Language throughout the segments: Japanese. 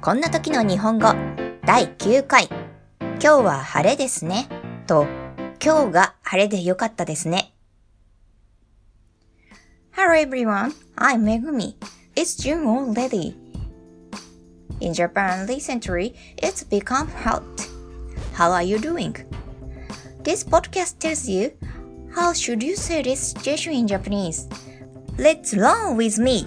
こんな時の日本語第9回今日は晴れですねと今日が晴れでよかったですね Hello everyone, I'm Megumi. It's June already. In Japan recently, it's become hot. How are you doing? This podcast tells you how should you say this situation in Japanese. Let's learn with me!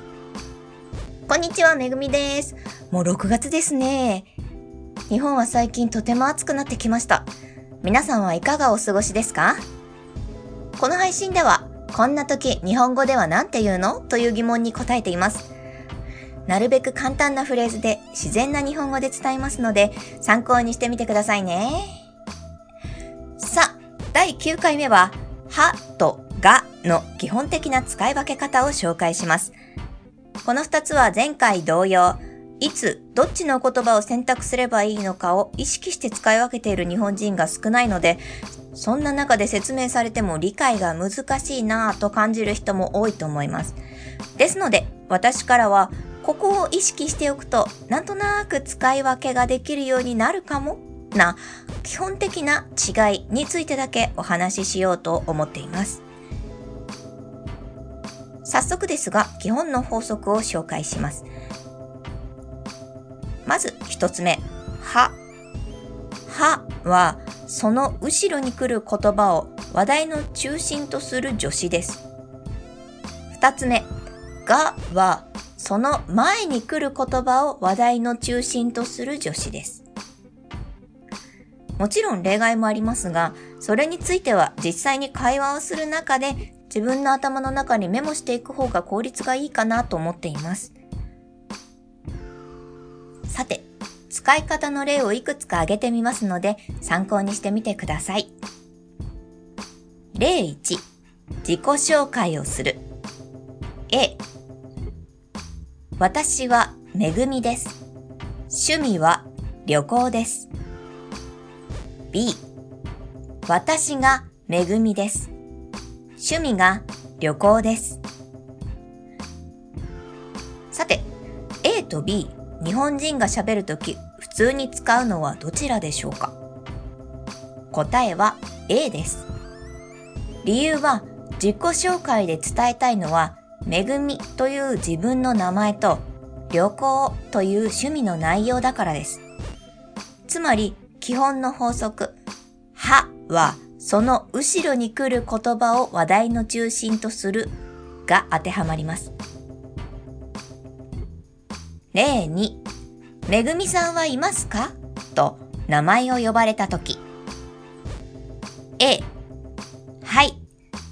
こんにちは、めぐみです。もう6月ですね。日本は最近とても暑くなってきました。皆さんはいかがお過ごしですか？この配信では、こんな時日本語では何て言うの？という疑問に答えています。なるべく簡単なフレーズで自然な日本語で伝えますので、参考にしてみてくださいね。さあ、第9回目は、はとがの基本的な使い分け方を紹介します。この2つは前回同様、いつ、どっちの言葉を選択すればいいのかを意識して使い分けている日本人が少ないので、そんな中で説明されても理解が難しいなぁと感じる人も多いと思います。ですので、私からは、ここを意識しておくと、なんとなく使い分けができるようになるかも？な基本的な違いについてだけお話ししようと思っています。早速ですが、基本の法則を紹介します。まず一つ目、は。はは、その後ろに来る言葉を話題の中心とする助詞です。二つ目、がは、その前に来る言葉を話題の中心とする助詞です。もちろん例外もありますが、それについては実際に会話をする中で自分の頭の中にメモしていく方が効率がいいかなと思っています。使い方の例をいくつか挙げてみますので、参考にしてみてください。例1、自己紹介をする。A、私はめぐみです。趣味は旅行です。B、私がめぐみです。趣味が旅行です。さて、A と B、日本人が喋るとき、普通に使うのはどちらでしょうか？答えは A です。理由は自己紹介で伝えたいのは、めぐみという自分の名前と旅行という趣味の内容だからです。つまり、基本の法則、ははその後ろに来る言葉を話題の中心とするが当てはまります。例2、めぐみさんはいますか？と名前を呼ばれたとき。A、はい、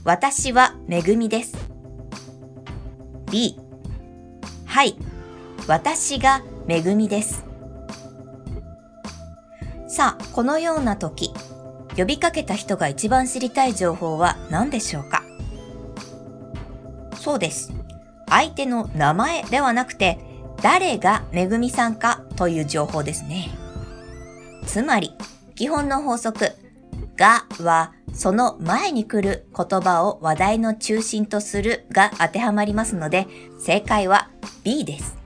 私はめぐみです。B、はい、私がめぐみです。さあ、このようなとき、呼びかけた人が一番知りたい情報は何でしょうか？そうです。相手の名前ではなくて、誰がめぐみさんかという情報ですね。つまり、基本の法則、がはその前に来る言葉を話題の中心とするが当てはまりますので、正解は B です。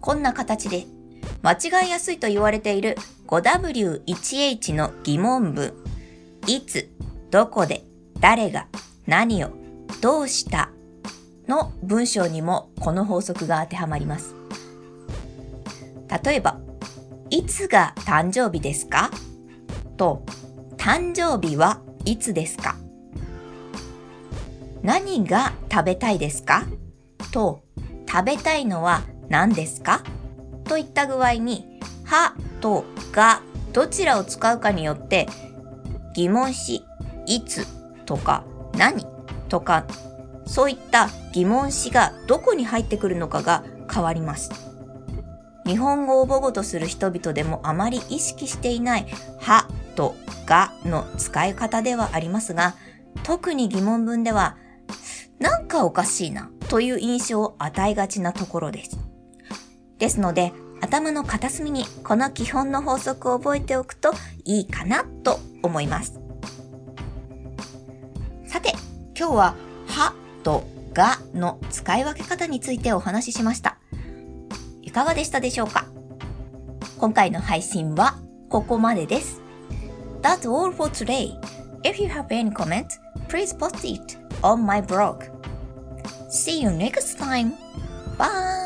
こんな形で、間違いやすいと言われている 5W1H の疑問文、いつ、どこで、誰が、何を、どうしたの文章にもこの法則が当てはまります。例えば、いつが誕生日ですか？と、誕生日はいつですか？何が食べたいですか？と、食べたいのは何ですか？といった具合に、はとがどちらを使うかによって疑問詞、いつとか何とかそういった疑問詞がどこに入ってくるのかが変わります。日本語を母語とする人々でもあまり意識していないはとがの使い方ではありますが、特に疑問文では、なんかおかしいなという印象を与えがちなところです。ですので、頭の片隅にこの基本の法則を覚えておくといいかなと思います。さて、今日は、はとがの使い分け方についてお話ししました。いかがでしたでしょうか今回の配信はここまでです。That's all for today. If you have any comments, please post it on my blog. See you next time. Bye!